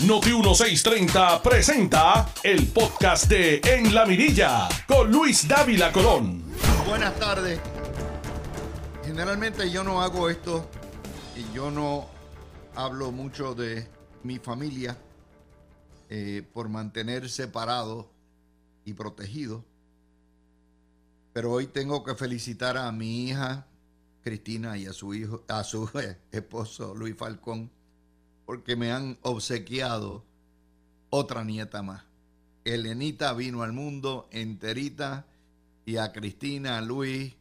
Noti 1630 presenta el podcast de En la Mirilla con Luis Dávila Colón. Buenas tardes. Generalmente yo no hago esto y yo no hablo mucho de mi familia eh, por mantener separado y protegido. Pero hoy tengo que felicitar a mi hija Cristina y a su hijo, a su esposo Luis Falcón porque me han obsequiado otra nieta más. Elenita vino al mundo enterita y a Cristina, a Luis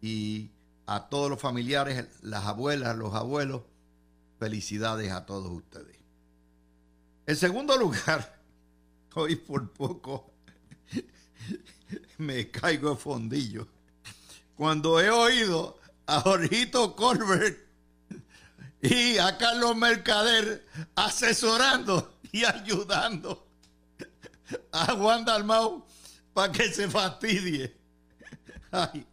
y a todos los familiares, las abuelas, los abuelos, felicidades a todos ustedes. En segundo lugar, hoy por poco me caigo de fondillo. Cuando he oído a Jorgito Colbert y a Carlos Mercader asesorando y ayudando a Juan Dalmau para que se fastidie. Ay,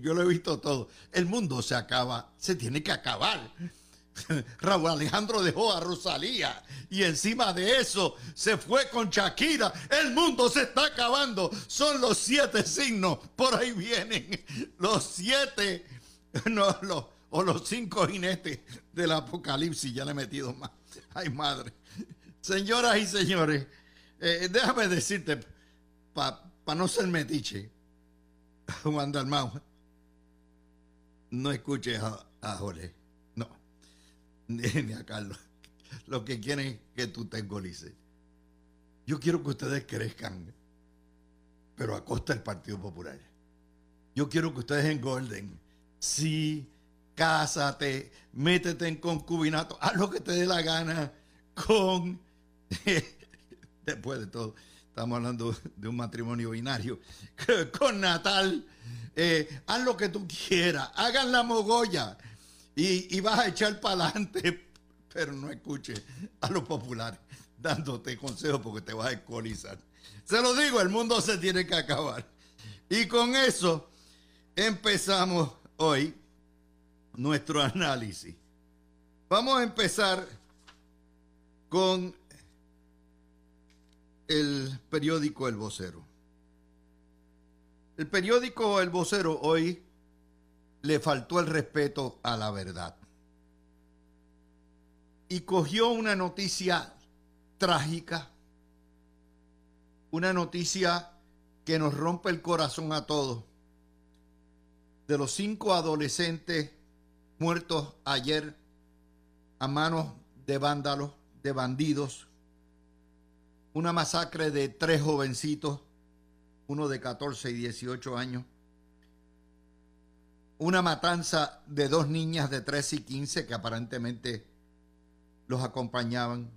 yo lo he visto todo. El mundo se acaba, se tiene que acabar. Raúl Alejandro dejó a Rosalía y encima de eso se fue con Shakira. El mundo se está acabando. Son los siete signos. Por ahí vienen los siete. No, los, o los cinco jinetes del apocalipsis, ya le he metido más. Ay, madre. Señoras y señores, eh, déjame decirte, para no ser metiche, Juan Dalmau, no escuches a, Jorge, no, ni, a Carlos. Lo que quieren es que tú te engolices. Yo quiero que ustedes crezcan, pero a costa del Partido Popular. Yo quiero que ustedes engorden. Sí, cásate, métete en concubinato, haz lo que te dé la gana con, después de todo, estamos hablando de un matrimonio binario, con Natal, eh, haz lo que tú quieras, hagan la mogolla y, vas a echar para adelante, pero no escuches a los populares dándote consejos porque te vas a alcoholizar. Se lo digo, el mundo se tiene que acabar. Y con eso empezamos hoy nuestro análisis. Vamos a empezar con el periódico El Vocero. El periódico El Vocero hoy le faltó el respeto a la verdad y cogió una noticia trágica, una noticia que nos rompe el corazón a todos, de los cinco adolescentes muertos ayer a manos de vándalos, de bandidos. Una masacre de tres jovencitos, uno de 14 y 18 años. Una matanza de dos niñas de 13 y 15 que aparentemente los acompañaban.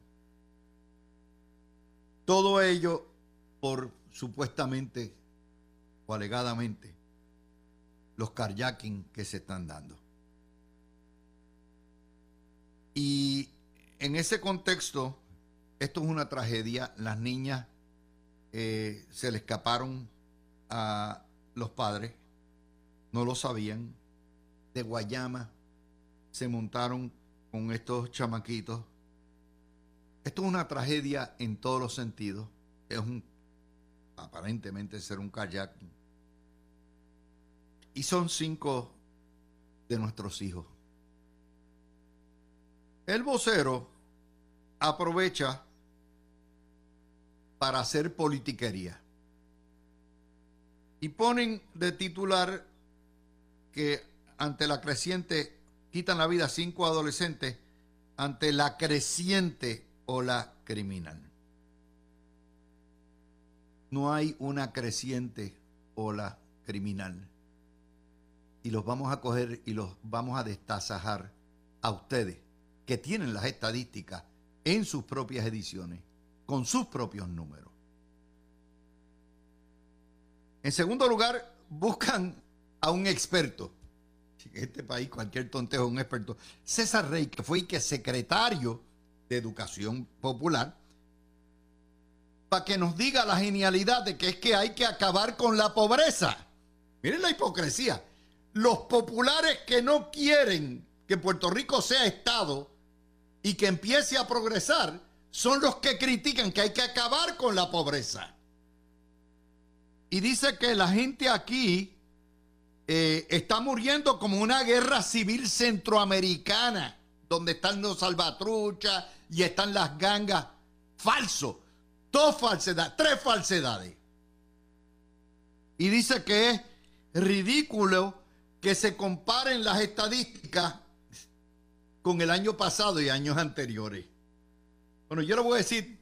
Todo ello por supuestamente o alegadamente los carjacking que se están dando. Y en ese contexto, esto es una tragedia. Las niñas eh, se le escaparon a los padres, no lo sabían. De Guayama se montaron con estos chamaquitos. Esto es una tragedia en todos los sentidos. Es un, aparentemente ser un kayak. Y son cinco de nuestros hijos. El vocero aprovecha para hacer politiquería. Y ponen de titular que ante la creciente, quitan la vida cinco adolescentes ante la creciente ola criminal. No hay una creciente ola criminal. Y los vamos a coger y los vamos a destazajar a ustedes que tienen las estadísticas en sus propias ediciones, con sus propios números. En segundo lugar, buscan a un experto. En este país cualquier tontejo es un experto. César Rey, que fue que secretario de Educación Popular, para que nos diga la genialidad de que es que hay que acabar con la pobreza. Miren la hipocresía. Los populares que no quieren que Puerto Rico sea Estado y que empiece a progresar, son los que critican que hay que acabar con la pobreza. Y dice que la gente aquí eh, está muriendo como una guerra civil centroamericana, donde están los salvatruchas y están las gangas. Falso. Dos falsedades, tres falsedades. Y dice que es ridículo que se comparen las estadísticas con el año pasado y años anteriores. Bueno, yo le voy a decir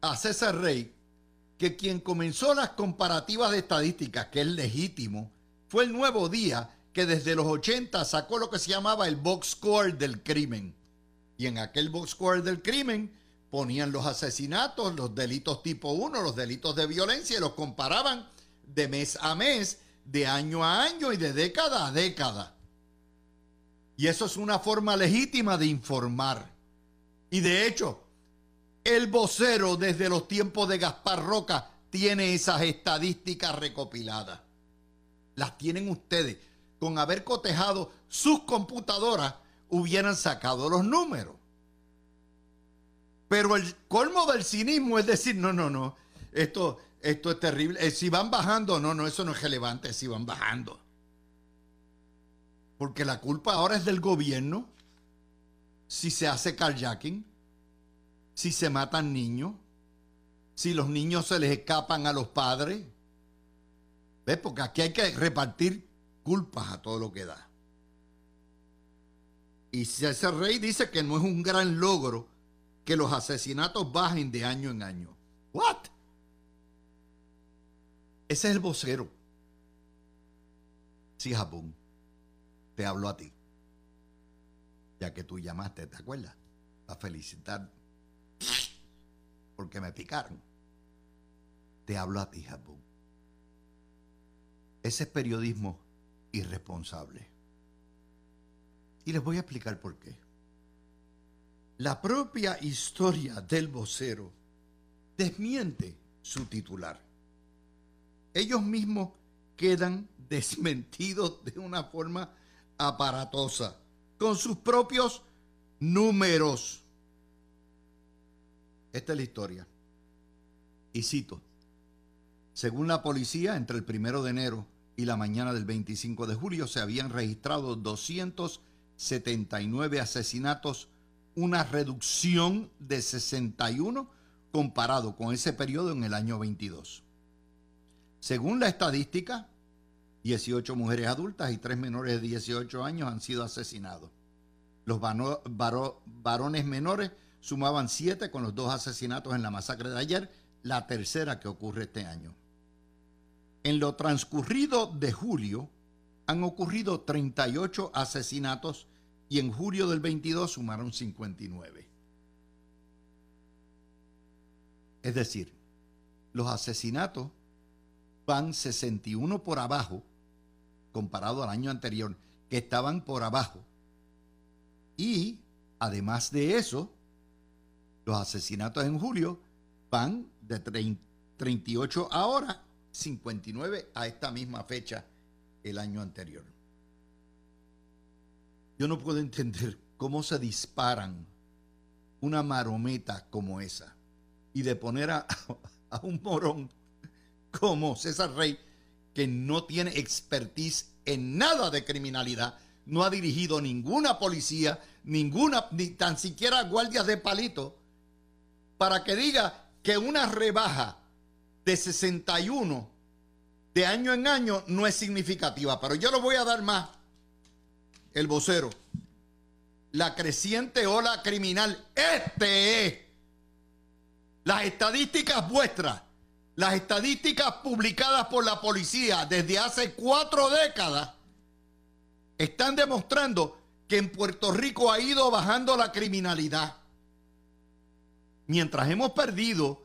a César Rey que quien comenzó las comparativas de estadísticas, que es legítimo, fue el nuevo día que desde los 80 sacó lo que se llamaba el box score del crimen. Y en aquel box score del crimen ponían los asesinatos, los delitos tipo 1, los delitos de violencia y los comparaban de mes a mes, de año a año y de década a década. Y eso es una forma legítima de informar. Y de hecho, el vocero desde los tiempos de Gaspar Roca tiene esas estadísticas recopiladas las tienen ustedes. Con haber cotejado sus computadoras, hubieran sacado los números. Pero el colmo del cinismo es decir, no, no, no, esto, esto es terrible. Eh, si van bajando, no, no, eso no es relevante, si van bajando. Porque la culpa ahora es del gobierno. Si se hace carjacking, si se matan niños, si los niños se les escapan a los padres, ¿Ves? Porque aquí hay que repartir culpas a todo lo que da. Y ese Rey dice que no es un gran logro que los asesinatos bajen de año en año. ¿What? Ese es el vocero. Sí, Japón. Te hablo a ti. Ya que tú llamaste, ¿te acuerdas? A felicitar. Porque me picaron. Te hablo a ti, Japón. Ese es periodismo irresponsable. Y les voy a explicar por qué. La propia historia del vocero desmiente su titular. Ellos mismos quedan desmentidos de una forma aparatosa, con sus propios números. Esta es la historia. Y cito, según la policía, entre el primero de enero y la mañana del 25 de julio se habían registrado 279 asesinatos, una reducción de 61 comparado con ese periodo en el año 22. Según la estadística, 18 mujeres adultas y 3 menores de 18 años han sido asesinados. Los varones menores sumaban 7 con los dos asesinatos en la masacre de ayer, la tercera que ocurre este año. En lo transcurrido de julio han ocurrido 38 asesinatos y en julio del 22 sumaron 59. Es decir, los asesinatos van 61 por abajo comparado al año anterior, que estaban por abajo. Y además de eso, los asesinatos en julio van de 38 ahora 59 a esta misma fecha el año anterior. Yo no puedo entender cómo se disparan una marometa como esa y de poner a, un morón como César Rey, que no tiene expertise en nada de criminalidad, no ha dirigido ninguna policía, ninguna, ni tan siquiera guardias de palito, para que diga que una rebaja de 61 de año en año no es significativa, pero yo lo voy a dar más. El vocero. La creciente ola criminal. Este es. Las estadísticas vuestras, las estadísticas publicadas por la policía desde hace cuatro décadas, están demostrando que en Puerto Rico ha ido bajando la criminalidad. Mientras hemos perdido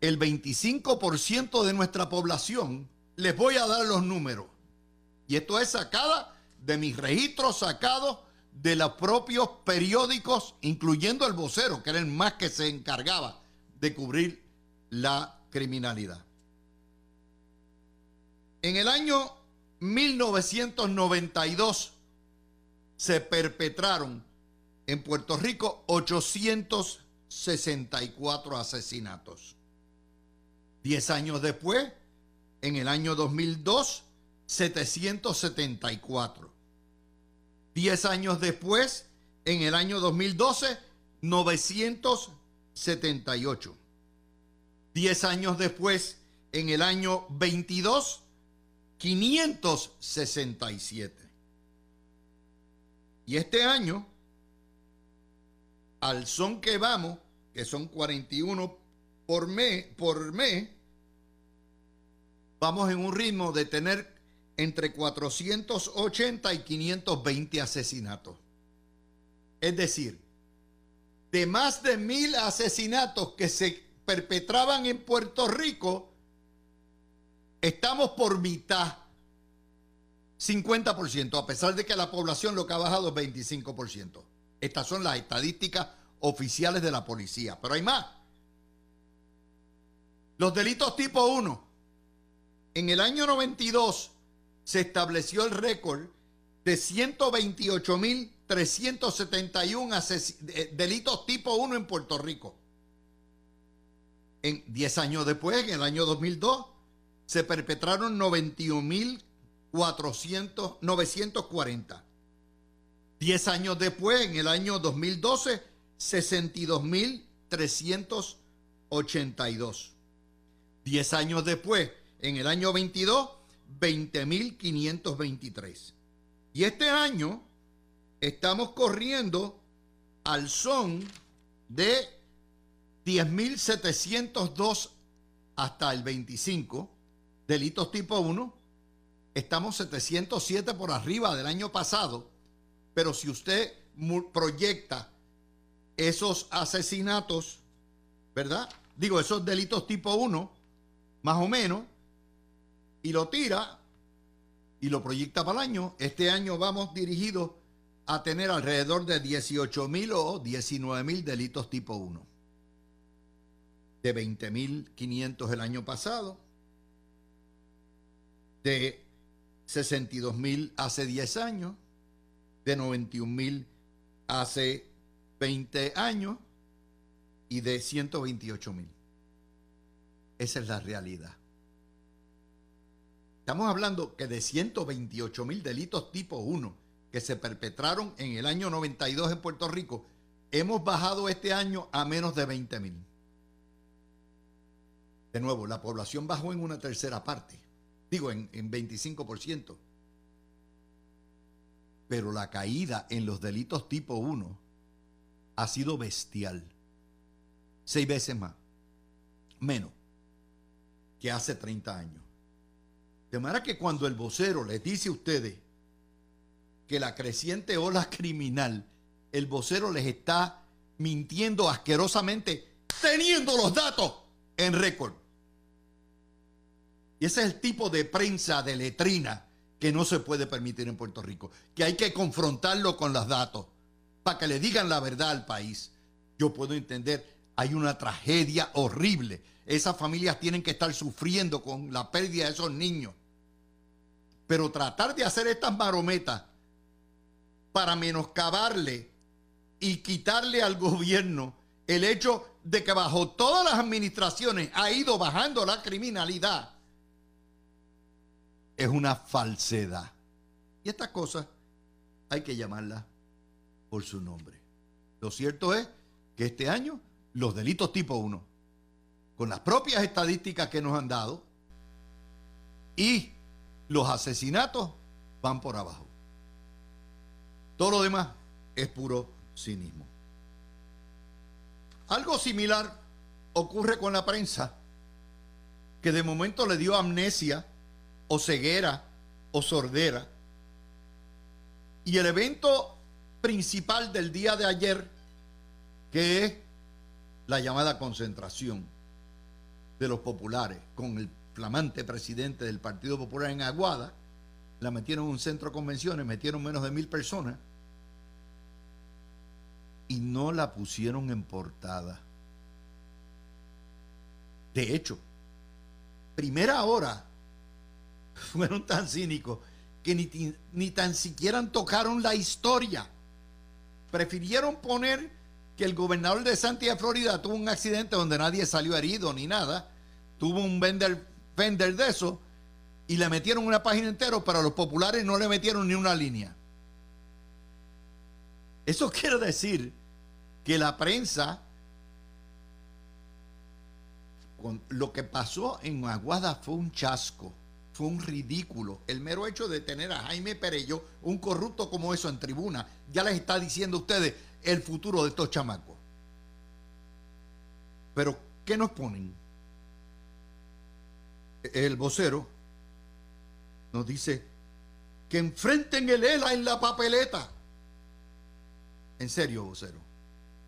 el 25% de nuestra población, les voy a dar los números. Y esto es sacada de mis registros sacados de los propios periódicos, incluyendo el vocero, que era el más que se encargaba de cubrir la criminalidad. En el año 1992 se perpetraron en Puerto Rico 800 64 asesinatos. Diez años después, en el año 2002, 774. Diez años después, en el año 2012, 978. Diez años después, en el año 22, 567. Y este año, al son que vamos, que son 41 por mes, por mes, vamos en un ritmo de tener entre 480 y 520 asesinatos. Es decir, de más de mil asesinatos que se perpetraban en Puerto Rico, estamos por mitad, 50%, a pesar de que la población lo que ha bajado es 25%. Estas son las estadísticas oficiales de la policía, pero hay más. Los delitos tipo 1. En el año 92 se estableció el récord de 128.371 delitos tipo 1 en Puerto Rico. En 10 años después, en el año 2002, se perpetraron 91.940. 10 años después, en el año 2012, 62.382. 10 años después, en el año 22, 20.523. Y este año estamos corriendo al son de 10.702 hasta el 25 delitos tipo 1. Estamos 707 por arriba del año pasado, pero si usted proyecta esos asesinatos, ¿verdad? Digo, esos delitos tipo 1, más o menos, y lo tira y lo proyecta para el año, este año vamos dirigidos a tener alrededor de 18 mil o 19 mil delitos tipo 1. De 20 mil 500 el año pasado, de 62 mil hace 10 años, de 91 mil hace 20 años y de 128 mil. Esa es la realidad. Estamos hablando que de 128 mil delitos tipo 1 que se perpetraron en el año 92 en Puerto Rico, hemos bajado este año a menos de 20 mil. De nuevo, la población bajó en una tercera parte, digo en, en 25%. Pero la caída en los delitos tipo 1 ha sido bestial. Seis veces más. Menos que hace 30 años. De manera que cuando el vocero les dice a ustedes que la creciente ola criminal, el vocero les está mintiendo asquerosamente, teniendo los datos en récord. Y ese es el tipo de prensa de letrina que no se puede permitir en Puerto Rico, que hay que confrontarlo con los datos para que le digan la verdad al país. Yo puedo entender, hay una tragedia horrible. Esas familias tienen que estar sufriendo con la pérdida de esos niños. Pero tratar de hacer estas marometas para menoscabarle y quitarle al gobierno el hecho de que bajo todas las administraciones ha ido bajando la criminalidad es una falsedad. Y estas cosas hay que llamarlas por su nombre. Lo cierto es que este año los delitos tipo 1, con las propias estadísticas que nos han dado, y los asesinatos van por abajo. Todo lo demás es puro cinismo. Algo similar ocurre con la prensa, que de momento le dio amnesia o ceguera o sordera. Y el evento principal del día de ayer, que es la llamada concentración de los populares con el flamante presidente del Partido Popular en Aguada, la metieron en un centro de convenciones, metieron menos de mil personas y no la pusieron en portada. De hecho, primera hora fueron tan cínicos que ni, ni tan siquiera tocaron la historia. Prefirieron poner que el gobernador de Santiago de Florida tuvo un accidente donde nadie salió herido ni nada. Tuvo un vender, vender de eso y le metieron una página entera, pero los populares no le metieron ni una línea. Eso quiere decir que la prensa, con lo que pasó en Aguada fue un chasco, fue un ridículo. El mero hecho de tener a Jaime Perello, un corrupto como eso en tribuna, ya les está diciendo a ustedes el futuro de estos chamacos. Pero, ¿qué nos ponen? El vocero nos dice que enfrenten el ELA en la papeleta. En serio, vocero.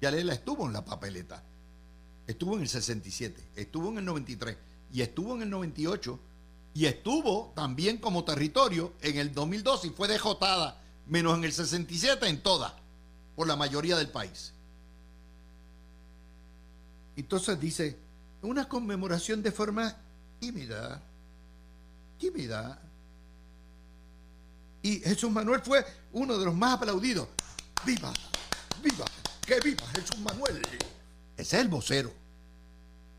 Ya Lela estuvo en la papeleta. Estuvo en el 67, estuvo en el 93 y estuvo en el 98 y estuvo también como territorio en el 2002 y fue dejotada, menos en el 67 en toda, por la mayoría del país. Entonces dice, una conmemoración de forma tímida, tímida. Y Jesús Manuel fue uno de los más aplaudidos. ¡Viva! ¡Viva! ¡Que viva Jesús Manuel! Ese es el vocero.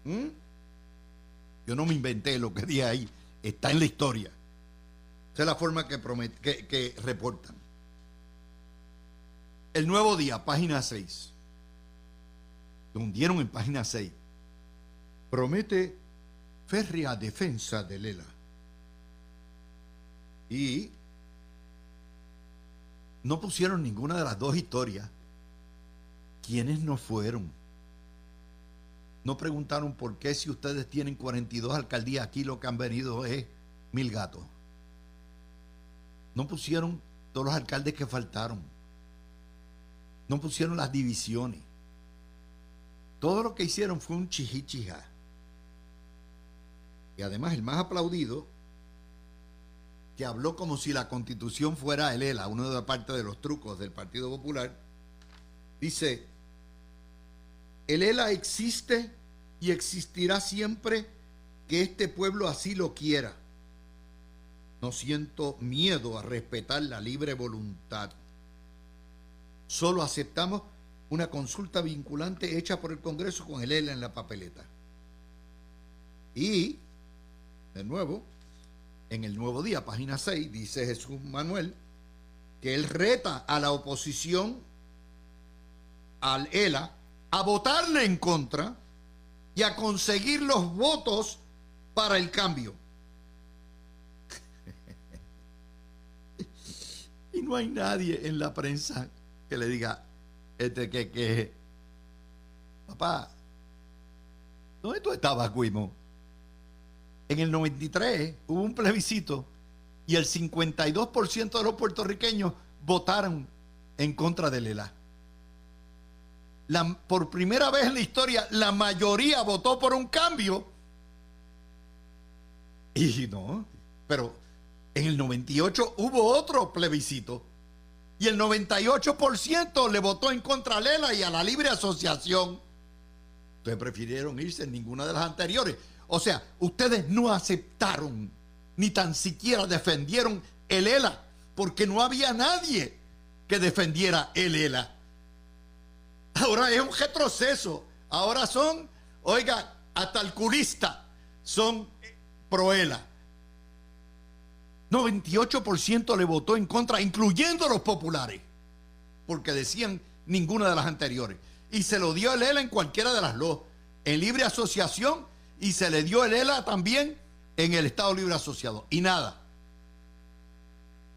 ¿Mm? Yo no me inventé lo que dije ahí. Está en la historia. Esa es la forma que, que, reportan. El nuevo día, página 6. Lo hundieron en página 6. Promete férrea defensa de Lela. Y no pusieron ninguna de las dos historias ¿Quiénes no fueron? No preguntaron por qué si ustedes tienen 42 alcaldías aquí lo que han venido es mil gatos. No pusieron todos los alcaldes que faltaron. No pusieron las divisiones. Todo lo que hicieron fue un chihichija. Y además el más aplaudido, que habló como si la constitución fuera el ELA, uno de la parte de los trucos del Partido Popular, dice, el ELA existe y existirá siempre que este pueblo así lo quiera. No siento miedo a respetar la libre voluntad. Solo aceptamos una consulta vinculante hecha por el Congreso con el ELA en la papeleta. Y, de nuevo, en el nuevo día, página 6, dice Jesús Manuel, que él reta a la oposición al ELA a votarle en contra y a conseguir los votos para el cambio. y no hay nadie en la prensa que le diga, este que, que, papá, ¿dónde tú estabas, Guimo? En el 93 hubo un plebiscito y el 52% de los puertorriqueños votaron en contra del ELA por primera vez en la historia, la mayoría votó por un cambio. Y no, pero en el 98 hubo otro plebiscito. Y el 98% le votó en contra a Lela y a la libre asociación. Ustedes prefirieron irse en ninguna de las anteriores. O sea, ustedes no aceptaron, ni tan siquiera defendieron el ELA, porque no había nadie que defendiera el ELA. Ahora es un retroceso. Ahora son, oiga, hasta el curista son proela. 98% le votó en contra, incluyendo los populares, porque decían ninguna de las anteriores. Y se lo dio el ELA en cualquiera de las dos, en libre asociación, y se le dio el ELA también en el Estado Libre Asociado. Y nada.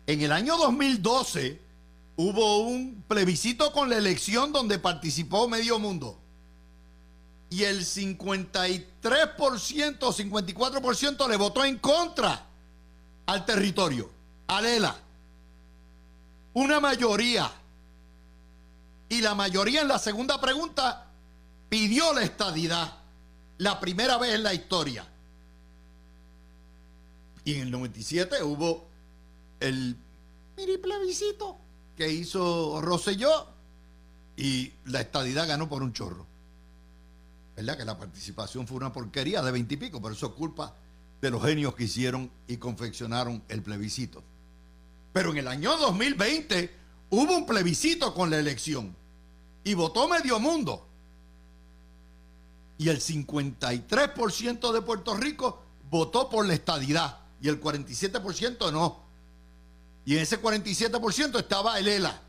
En el año 2012, hubo un plebiscito con la elección donde participó medio mundo. Y el 53% o 54% le votó en contra al territorio, al ELA. Una mayoría. Y la mayoría en la segunda pregunta pidió la estadidad. La primera vez en la historia. Y en el 97 hubo el mini plebiscito que hizo Rosselló y la estadidad ganó por un chorro. ¿Verdad? Que la participación fue una porquería de veintipico, pero eso es culpa de los genios que hicieron y confeccionaron el plebiscito. Pero en el año 2020 hubo un plebiscito con la elección. y votó medio mundo. Y el 53% de Puerto Rico votó por la estadidad y el 47% no. Y en ese 47% estaba el ELA.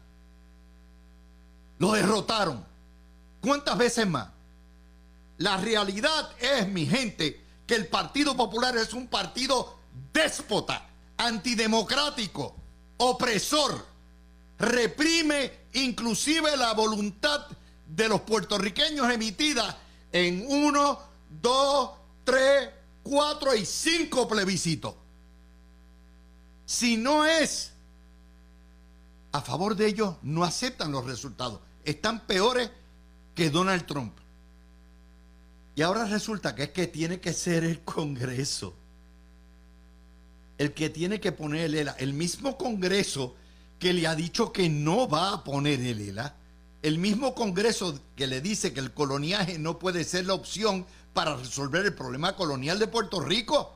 Lo derrotaron. ¿Cuántas veces más? La realidad es, mi gente, que el Partido Popular es un partido déspota, antidemocrático, opresor, reprime inclusive la voluntad de los puertorriqueños emitida en uno, dos, tres, cuatro y cinco plebiscitos. Si no es a favor de ellos, no aceptan los resultados. Están peores que Donald Trump. Y ahora resulta que es que tiene que ser el Congreso el que tiene que poner el ELA. El mismo Congreso que le ha dicho que no va a poner el ELA. El mismo Congreso que le dice que el coloniaje no puede ser la opción para resolver el problema colonial de Puerto Rico.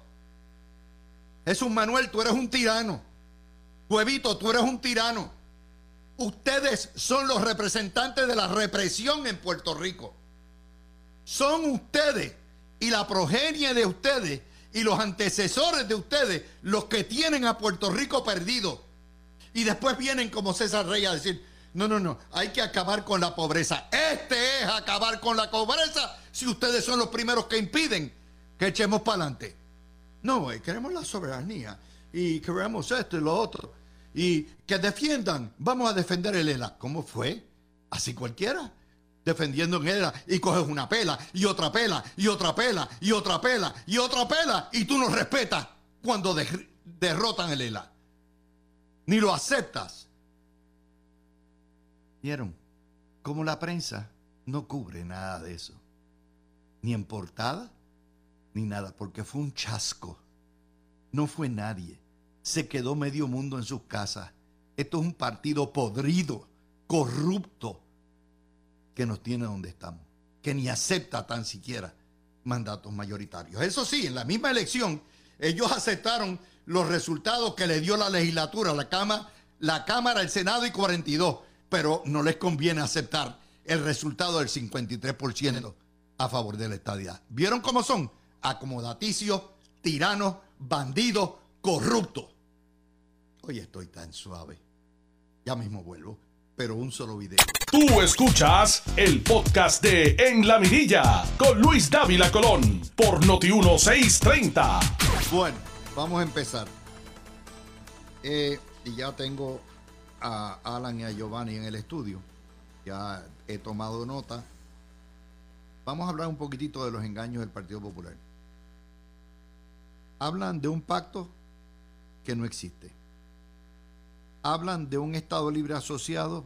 Jesús Manuel, tú eres un tirano. Huevito, tú eres un tirano. Ustedes son los representantes de la represión en Puerto Rico. Son ustedes y la progenie de ustedes y los antecesores de ustedes los que tienen a Puerto Rico perdido. Y después vienen como César Rey a decir, no, no, no, hay que acabar con la pobreza. Este es acabar con la pobreza si ustedes son los primeros que impiden que echemos para adelante. No, queremos la soberanía y queremos esto y lo otro. Y que defiendan, vamos a defender el ELA. ¿Cómo fue? Así cualquiera defendiendo en ELA y coges una pela y otra pela y otra pela y otra pela y otra pela y tú no respetas cuando derrotan el ELA. Ni lo aceptas. ¿Vieron? Como la prensa no cubre nada de eso. Ni en portada, ni nada, porque fue un chasco. No fue nadie. Se quedó medio mundo en sus casas. Esto es un partido podrido, corrupto, que nos tiene donde estamos, que ni acepta tan siquiera mandatos mayoritarios. Eso sí, en la misma elección, ellos aceptaron los resultados que le dio la legislatura, la Cámara, la Cámara, el Senado y 42 pero no les conviene aceptar el resultado del 53% a favor de la. ¿Vieron cómo son? Acomodaticios, tiranos, bandidos, corruptos. Hoy estoy tan suave. Ya mismo vuelvo, pero un solo video. Tú escuchas el podcast de En la Mirilla con Luis Dávila Colón por Noti 1630. Bueno, vamos a empezar. Eh, y ya tengo a Alan y a Giovanni en el estudio. Ya he tomado nota. Vamos a hablar un poquitito de los engaños del Partido Popular. Hablan de un pacto que no existe. Hablan de un Estado libre asociado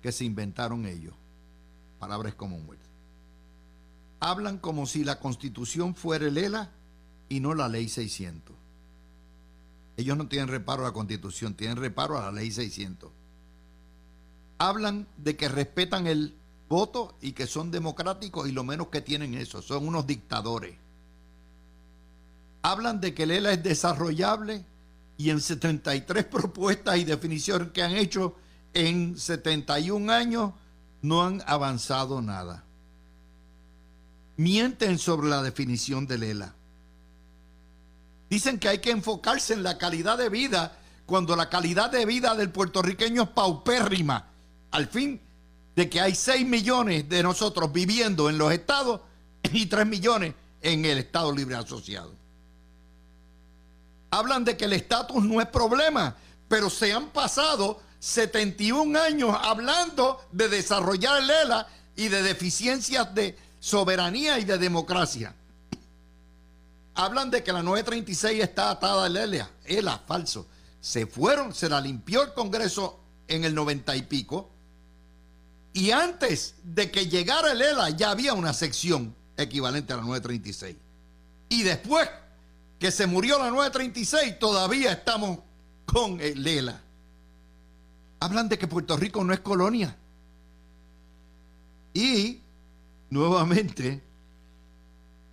que se inventaron ellos. Palabras Commonwealth. Hablan como si la constitución fuera el ELA y no la ley 600. Ellos no tienen reparo a la constitución, tienen reparo a la ley 600. Hablan de que respetan el voto y que son democráticos y lo menos que tienen eso, son unos dictadores. Hablan de que el ELA es desarrollable y en 73 propuestas y definiciones que han hecho en 71 años no han avanzado nada. Mienten sobre la definición del ELA. Dicen que hay que enfocarse en la calidad de vida cuando la calidad de vida del puertorriqueño es paupérrima. Al fin de que hay 6 millones de nosotros viviendo en los estados y 3 millones en el Estado Libre Asociado. Hablan de que el estatus no es problema, pero se han pasado 71 años hablando de desarrollar el ELA y de deficiencias de soberanía y de democracia hablan de que la 936 está atada al ELA. ELA, falso. Se fueron, se la limpió el Congreso en el 90 y pico. Y antes de que llegara el ELA ya había una sección equivalente a la 936. Y después que se murió la 936 todavía estamos con el ELA. Hablan de que Puerto Rico no es colonia. Y nuevamente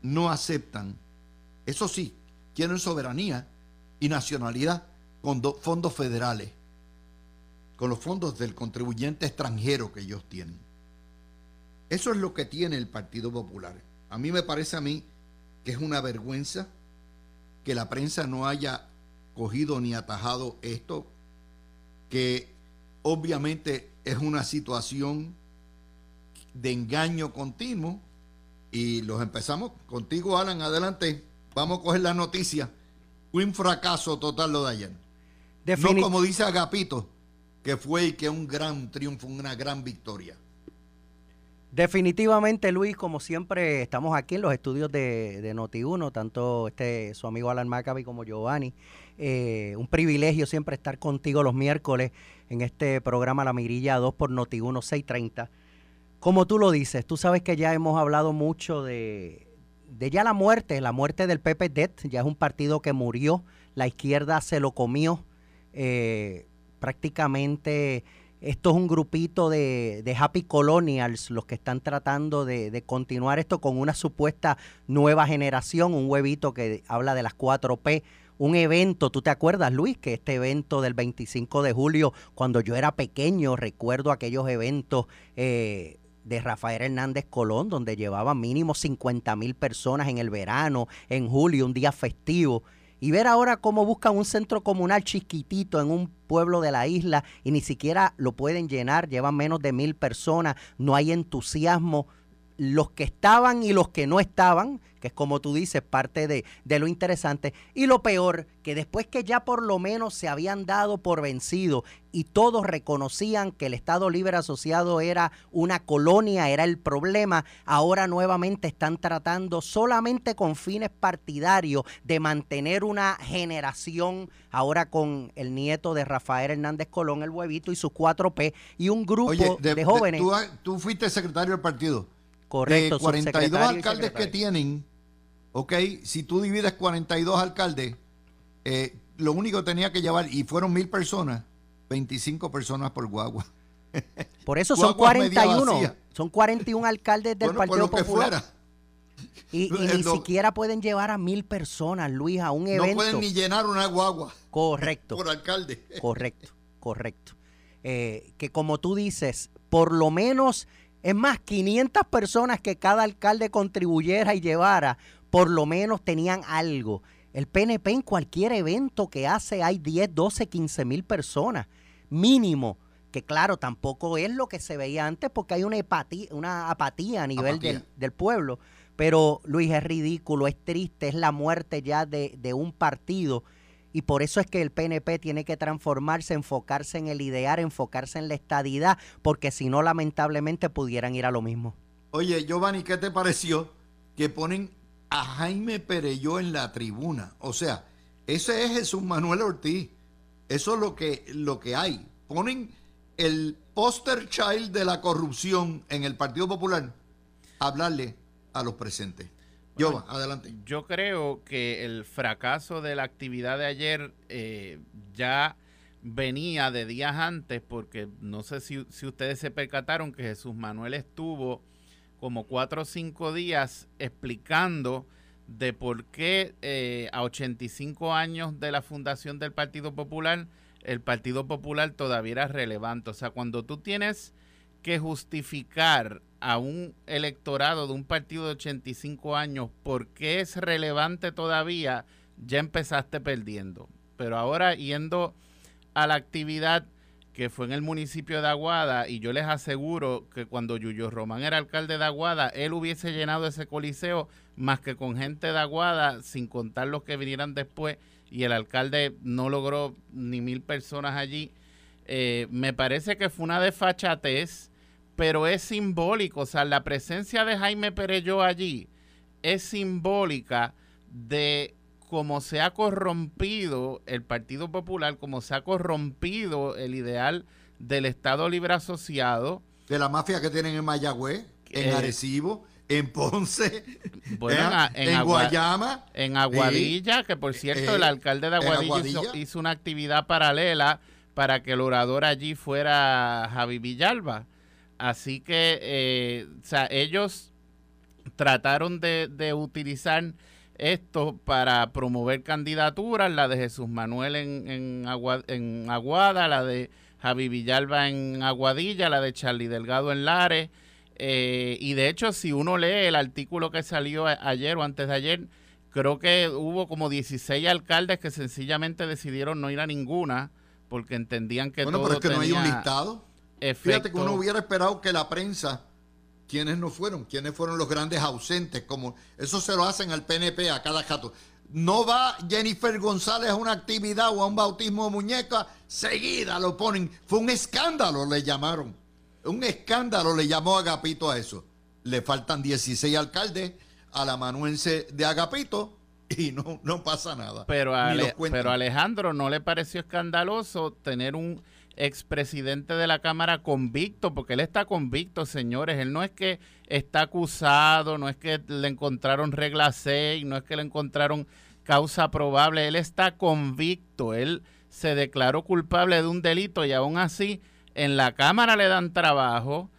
no aceptan eso sí, quieren soberanía y nacionalidad con fondos federales, con los fondos del contribuyente extranjero que ellos tienen. Eso es lo que tiene el Partido Popular. A mí me parece a mí que es una vergüenza que la prensa no haya cogido ni atajado esto, que obviamente es una situación de engaño continuo. Y los empezamos contigo, Alan, adelante. Vamos a coger la noticia. Un fracaso total lo de ayer. no como dice Agapito, que fue y que un gran triunfo, una gran victoria. Definitivamente, Luis, como siempre, estamos aquí en los estudios de, de Noti1, tanto este su amigo Alan Maccabi como Giovanni. Eh, un privilegio siempre estar contigo los miércoles en este programa La Mirilla 2 por Noti1 630. Como tú lo dices, tú sabes que ya hemos hablado mucho de, de ya la muerte, la muerte del PPD, ya es un partido que murió, la izquierda se lo comió, eh, prácticamente esto es un grupito de, de, happy colonials, los que están tratando de, de, continuar esto con una supuesta nueva generación, un huevito que habla de las 4P, un evento, ¿tú te acuerdas, Luis? Que este evento del 25 de julio, cuando yo era pequeño, recuerdo aquellos eventos eh, de Rafael Hernández Colón, donde llevaba mínimo 50 mil personas en el verano, en julio, un día festivo y ver ahora cómo buscan un centro comunal chiquitito en un pueblo de la isla y ni siquiera lo pueden llenar, llevan menos de mil personas, no hay entusiasmo. Los que estaban y los que no estaban, que es como tú dices, parte de, de, lo interesante. Y lo peor, que después que ya por lo menos se habían dado por vencido y todos reconocían que el Estado Libre Asociado era una colonia, era el problema, ahora nuevamente están tratando solamente con fines partidarios de mantener una generación, ahora con el nieto de Rafael Hernández Colón, el huevito y sus 4P, y un grupo de, jóvenes. tú, tú, fuiste secretario del partido. Correcto. De 42 alcaldes que tienen, ok, si tú divides 42 alcaldes, eh, lo único que tenía que llevar, y fueron mil personas, 25 personas por guagua. Por eso son 41. Son 41 alcaldes del Partido Popular. Y, ni siquiera pueden llevar a mil personas, Luis, a un evento. No pueden ni llenar una guagua. Correcto. Por alcalde. Correcto, correcto. Eh, que como tú dices, por lo menos, es más, 500 personas que cada alcalde contribuyera y llevara, por lo menos tenían algo. El PNP en cualquier evento que hace hay 10, 12, 15 mil personas mínimo, que claro, tampoco es lo que se veía antes porque hay una, una apatía a nivel Del, pueblo. Pero Luis, es ridículo, es triste, es la muerte ya de, de un partido. Y por eso es que el PNP tiene que transformarse, enfocarse en el idear, enfocarse en la estadidad, porque si no, lamentablemente pudieran ir a lo mismo. Oye, Giovanni, ¿qué te pareció que ponen a Jaime Pereyó en la tribuna? O sea, ese es Jesús Manuel Ortiz. Eso es lo que, lo que hay. Ponen el poster child de la corrupción en el Partido Popular hablarle a los presentes. Yo, adelante. Yo creo que el fracaso de la actividad de ayer eh, ya venía de días antes, porque no sé si, si, ustedes se percataron que Jesús Manuel estuvo como cuatro o cinco días explicando de por qué eh, a 85 años de la fundación del Partido Popular, el Partido Popular todavía era relevante. O sea, cuando tú tienes que justificar a un electorado de un partido de 85 años por qué es relevante todavía, ya empezaste perdiendo. Pero ahora yendo a la actividad que fue en el municipio de Aguada, y yo les aseguro que cuando Yuyo Román era alcalde de Aguada, él hubiese llenado ese coliseo más que con gente de Aguada, sin contar los que vinieran después, y el alcalde no logró ni mil personas allí. Eh, me parece que fue una desfachatez, pero es simbólico, o sea, la presencia de Jaime Perello allí es simbólica de como se ha corrompido el Partido Popular, como se ha corrompido el ideal del Estado Libre Asociado. De la mafia que tienen en Mayagüez, en eh, Arecibo, en Ponce, en, Guayama. En Aguadilla, que por cierto el eh, alcalde de Aguadilla, Hizo, una actividad paralela para que el orador allí fuera Javi Villalba. Así que, eh, o sea, ellos trataron de, utilizar esto para promover candidaturas, la de Jesús Manuel en, en, en Aguada, la de Javi Villalba en Aguadilla, la de Charlie Delgado en Lares, Eh, y de hecho, si uno lee el artículo que salió ayer o antes de ayer, creo que hubo como 16 alcaldes que sencillamente decidieron no ir a ninguna porque entendían que bueno, pero es que no hay un listado. Fíjate que uno hubiera esperado que la prensa, quienes no fueron, quienes fueron los grandes ausentes, como eso se lo hacen al PNP a cada jato. No va Jennifer González a una actividad o a un bautismo de muñeca, seguida lo ponen. Fue un escándalo, le llamaron. Un escándalo le llamó Agapito a eso. Le faltan 16 alcaldes a la manuense de Agapito y no, no pasa nada. Pero, pero Alejandro, ¿no le pareció escandaloso tener un expresidente de la Cámara convicto? Porque él está convicto, señores. Él no es que está acusado, no es que le encontraron regla 6, no es que le encontraron causa probable. Él está convicto. Él se declaró culpable de un delito y aún así en la Cámara le dan trabajo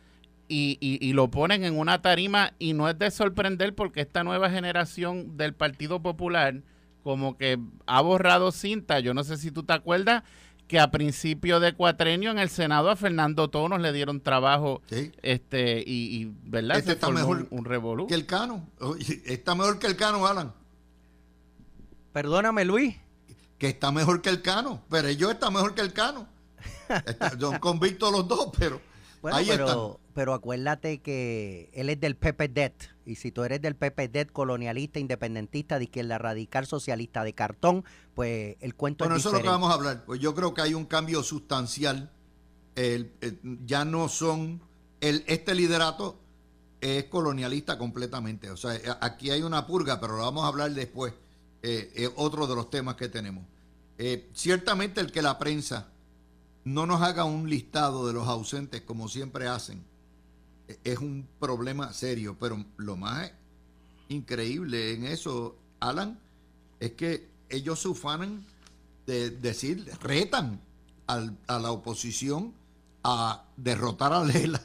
y, y, lo ponen en una tarima y no es de sorprender porque esta nueva generación del Partido Popular como que ha borrado cinta. Yo no sé si tú te acuerdas que a principio de cuatrenio en el Senado a Fernando Tonos le dieron trabajo este y, verdad este está mejor un, un que el Cano. Está mejor que el Cano Alan. Perdóname Luis. Que está mejor que el Cano. Pero ellos está mejor que el Cano. Son convictos los dos pero ahí pero, pero acuérdate que él es del PPDET. Y si tú eres del PPDET, colonialista, independentista, de izquierda radical, socialista de cartón, pues el cuento bueno, es Bueno, eso es lo que vamos a hablar. Pues yo creo que hay un cambio sustancial. ya no son. El, este liderato es colonialista completamente. O sea, aquí hay una purga, pero lo vamos a hablar después. Eh, otro de los temas que tenemos. Eh, ciertamente el que la prensa no nos haga un listado de los ausentes como siempre hacen es un problema serio, pero lo más increíble en eso, Alan, es que ellos se ufanan de decir, retan a la oposición a derrotar a Lela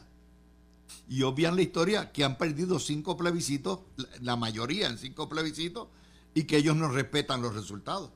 y obvian la historia que han perdido cinco plebiscitos, la mayoría en cinco plebiscitos, y que ellos no respetan los resultados.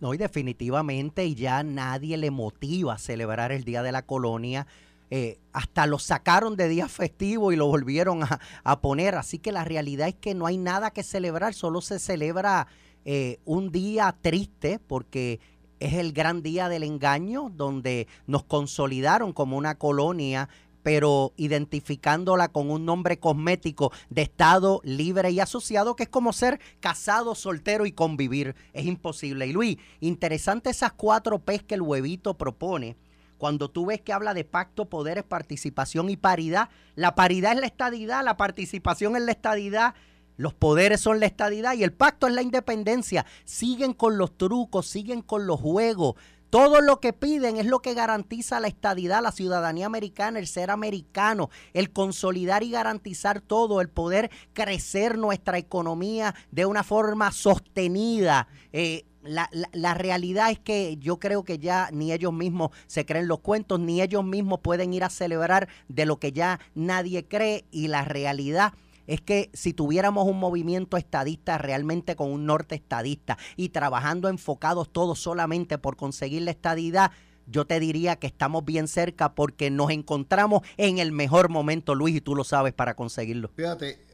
No, y definitivamente ya nadie le motiva a celebrar el Día de la Colonia eh, hasta lo sacaron de día festivo y lo volvieron a, poner. Así que la realidad es que no hay nada que celebrar, solo se celebra eh, un día triste porque es el gran día del engaño, donde nos consolidaron como una colonia pero identificándola con un nombre cosmético de Estado libre y asociado, que es como ser casado, soltero y convivir. Es imposible. Y Luis, interesante esas cuatro P's que el huevito propone cuando tú ves que habla de pacto, poderes, participación y paridad, la paridad es la estadidad, la participación es la estadidad, los poderes son la estadidad y el pacto es la independencia. Siguen con los trucos, siguen con los juegos. Todo lo que piden es lo que garantiza la estadidad, la ciudadanía americana, el ser americano, el consolidar y garantizar todo, el poder crecer nuestra economía de una forma sostenida. Eh, la, la, realidad es que yo creo que ya ni ellos mismos se creen los cuentos, ni ellos mismos pueden ir a celebrar de lo que ya nadie cree y la realidad es que si tuviéramos un movimiento estadista realmente con un norte estadista y trabajando enfocados todos solamente por conseguir la estadidad, yo te diría que estamos bien cerca porque nos encontramos en el mejor momento, Luis, y tú lo sabes, para conseguirlo. Fíjate,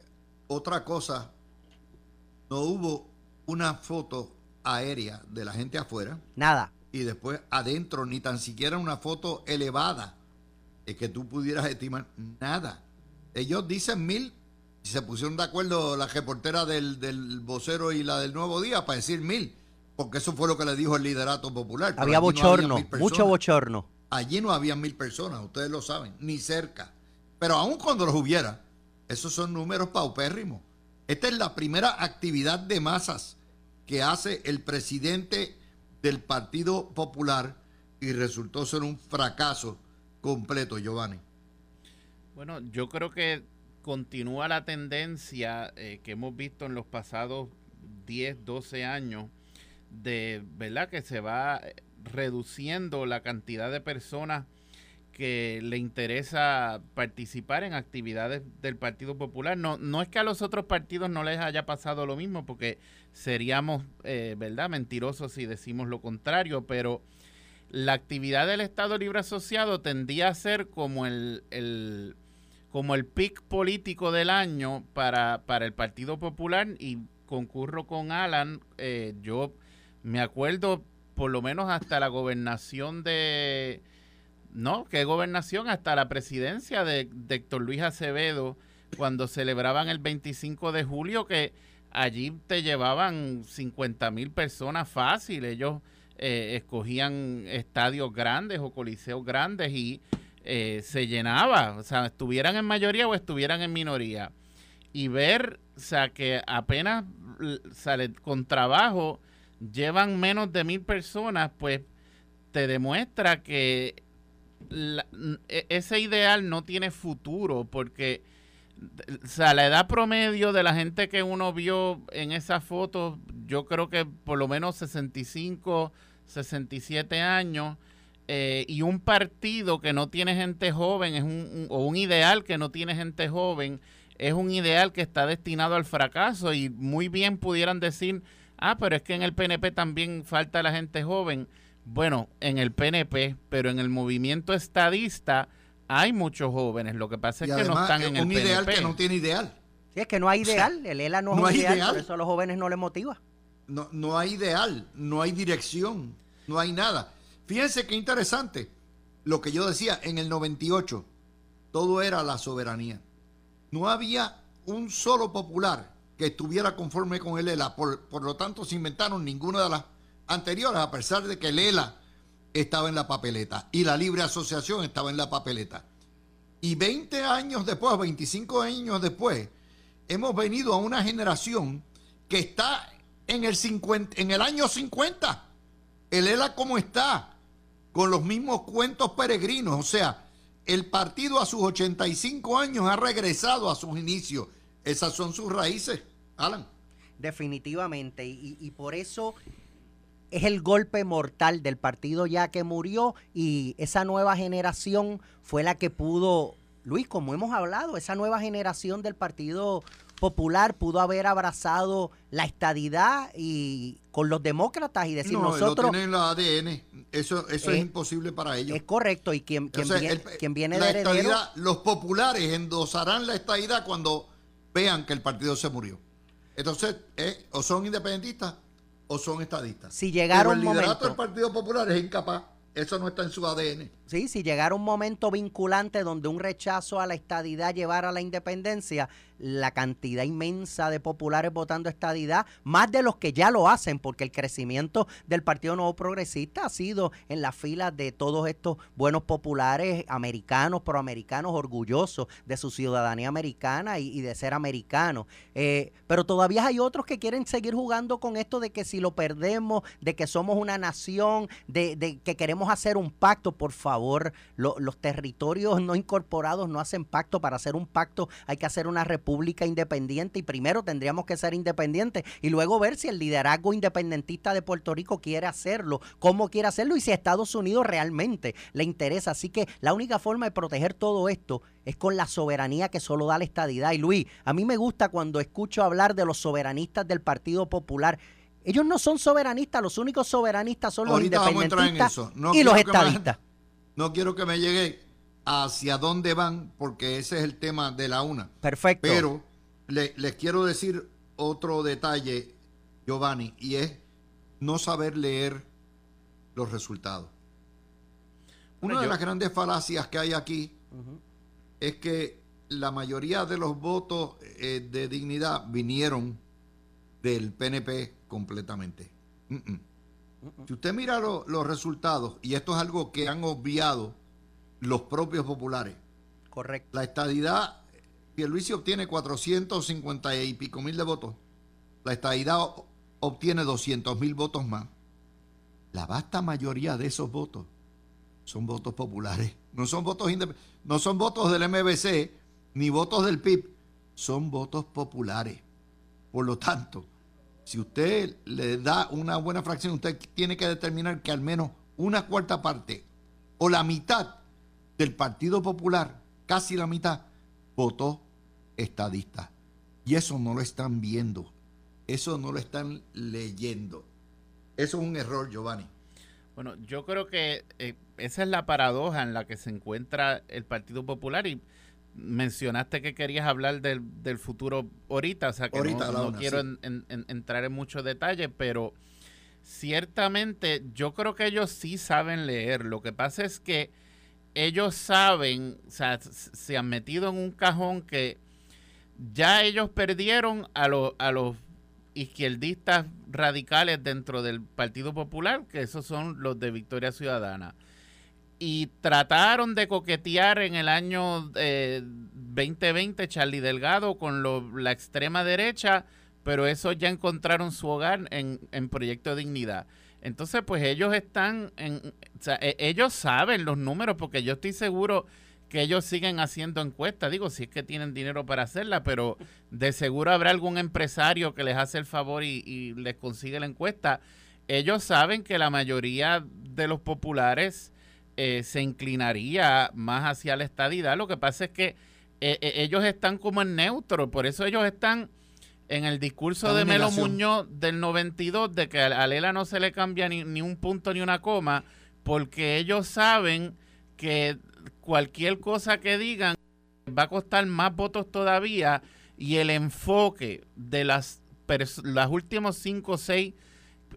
otra cosa, no hubo una foto aérea de la gente afuera. Nada. Y después adentro, ni tan siquiera una foto elevada es que tú pudieras estimar nada. Ellos dicen mil, y se pusieron de acuerdo la reportera del, del vocero y la del Nuevo Día para decir mil, porque eso fue lo que le dijo el liderato popular. Había bochorno, mucho bochorno. Allí no había mil personas, ustedes lo saben, ni cerca. Pero aun cuando los hubiera, esos son números paupérrimos. Esta es la primera actividad de masas que hace el presidente del Partido Popular y resultó ser un fracaso completo, Giovanni. Bueno, yo creo que continúa la tendencia eh, que hemos visto en los pasados 10, 12 años de, ¿verdad? Que se va reduciendo la cantidad de personas que le interesa participar en actividades del Partido Popular. No, no es que a los otros partidos no les haya pasado lo mismo, porque seríamos, eh, ¿verdad?, mentirosos si decimos lo contrario, pero la actividad del Estado Libre Asociado tendía a ser como el, como el pick político del año para, para el Partido Popular y concurro con Alan. Eh, yo me acuerdo por lo menos hasta la gobernación de... No, ¿qué gobernación? Hasta la presidencia de, de Héctor Luis Acevedo, cuando celebraban el 25 de julio, que allí te llevaban 50 mil personas fácil. Ellos eh, escogían estadios grandes o coliseos grandes y eh, se llenaba. O sea, estuvieran en mayoría o estuvieran en minoría. Y ver, o sea, que apenas con trabajo llevan menos de mil personas, pues te demuestra que e, ese ideal no tiene futuro porque o sea, la edad promedio de la gente que uno vio en esa foto, yo creo que por lo menos 65, 67 años, eh, y un partido que no tiene gente joven, es un, o un ideal que no tiene gente joven, es un ideal que está destinado al fracaso y muy bien pudieran decir, ah, pero es que en el PNP también falta la gente joven. Bueno, en el PNP, pero en el movimiento estadista hay muchos jóvenes. Lo que pasa es que no están en el PNP. un ideal que no tiene ideal. Sí, es que no hay ideal. el ELA no, es ideal, por eso a los jóvenes no les motiva. No, no hay ideal, no hay dirección, no hay nada. Fíjense qué interesante. Lo que yo decía, en el 98, todo era la soberanía. No había un solo popular que estuviera conforme con el ELA. Por, por lo tanto, se inventaron ninguna de las anteriores, a pesar de que el ELA estaba en la papeleta y la libre asociación estaba en la papeleta. Y 20 años después, 25 años después, hemos venido a una generación que está en el, 50, en el año 50. El ELA como está, con los mismos cuentos peregrinos. O sea, el partido a sus 85 años ha regresado a sus inicios. Esas son sus raíces, Alan. Definitivamente. Y por eso es el golpe mortal del partido ya que murió y esa nueva generación fue la que pudo, Luis, como hemos hablado, esa nueva generación del Partido Popular pudo haber abrazado la estadidad y con los demócratas y decir no, nosotros... No, tienen la ADN, eso, eso es, imposible para ellos. Es correcto, y quien, quien, viene, de heredero... los populares endosarán la estadidad cuando vean que el partido se murió. Entonces, eh, o son independentistas o son estadistas. Si llegaron Pero el liderato del Partido Popular es incapaz. Eso no está en su ADN. Sí, si llegara un momento vinculante donde un rechazo a la estadidad llevara a la independencia, la cantidad inmensa de populares votando estadidad, más de los que ya lo hacen, porque el crecimiento del Partido Nuevo Progresista ha sido en la fila de todos estos buenos populares americanos, proamericanos, orgullosos de su ciudadanía americana y, de ser americanos. Eh, pero todavía hay otros que quieren seguir jugando con esto de que si lo perdemos, de que somos una nación, de, de que queremos hacer un pacto, por favor, los territorios no incorporados no hacen pacto, para hacer un pacto hay que hacer una república independiente y primero tendríamos que ser independientes y luego ver si el liderazgo independentista de Puerto Rico quiere hacerlo, cómo quiere hacerlo y si a Estados Unidos realmente le interesa. Así que la única forma de proteger todo esto es con la soberanía que solo da la estadidad. Y Luis, a mí me gusta cuando escucho hablar de los soberanistas del Partido Popular. Ellos no son soberanistas, los únicos soberanistas son los independentistas y los estadistas. No quiero que me llegue hacia dónde van, porque ese es el tema de la una. Perfecto. Pero les quiero decir otro detalle, Giovanni, y es no saber leer los resultados. Una de las grandes falacias que hay aquí es que la mayoría de los votos eh, de dignidad vinieron del PNP completamente. Si usted mira los resultados, y esto es algo que han obviado los propios populares. Correcto. La estadidad, Pierluisi obtiene 450 y pico mil de votos. La estadidad obtiene 200 mil votos más. La vasta mayoría de esos votos son votos populares. No son votos no son votos del MBC ni votos del PIB, son votos populares. Por lo tanto, si usted le da una buena fracción, usted tiene que determinar que al menos una cuarta parte o la mitad del Partido Popular, casi la mitad, votó estadista. Y eso no lo están viendo, eso no lo están leyendo. Eso es un error, Giovanni. Bueno, yo creo que eh, esa es la paradoja en la que se encuentra el Partido Popular y mencionaste que querías hablar del, del futuro ahorita, o sea que no, quiero entrar en muchos detalles, pero ciertamente yo creo que ellos sí saben leer. Lo que pasa es que ellos saben, o sea, se han metido en un cajón que ya ellos perdieron a, a los izquierdistas radicales dentro del Partido Popular, que esos son los de Victoria Ciudadana. Y trataron de coquetear en el año 2020 eh, Charlie Delgado con la extrema derecha, pero eso ya encontraron su hogar en, en Proyecto Dignidad. Entonces, pues ellos están, en, e, ellos saben los números, porque yo estoy seguro que ellos siguen haciendo encuestas. Digo, si es que tienen dinero para hacerla, pero de seguro habrá algún empresario que les hace el favor y, les consigue la encuesta. Ellos saben que la mayoría de los populares eh, se inclinaría más hacia la estadidad. Lo que pasa es que eh, eh, ellos están como en neutro, por eso ellos están en el discurso de Melo Muñoz del 92 de que a Lela no se le cambia ni, ni un punto ni una coma, porque ellos saben que cualquier cosa que digan va a costar más votos todavía y el enfoque de las, las últimos cinco o seis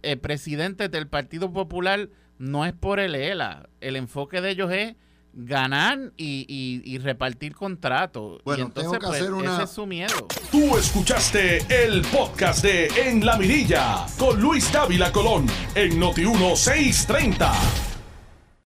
eh, presidentes del Partido Popular no es por el ELA. El enfoque de ellos es ganar y, repartir contratos. Bueno, entonces, pues, ese es su miedo. Tú escuchaste el podcast de En la Mirilla con Luis Dávila Colón en Noti 1630.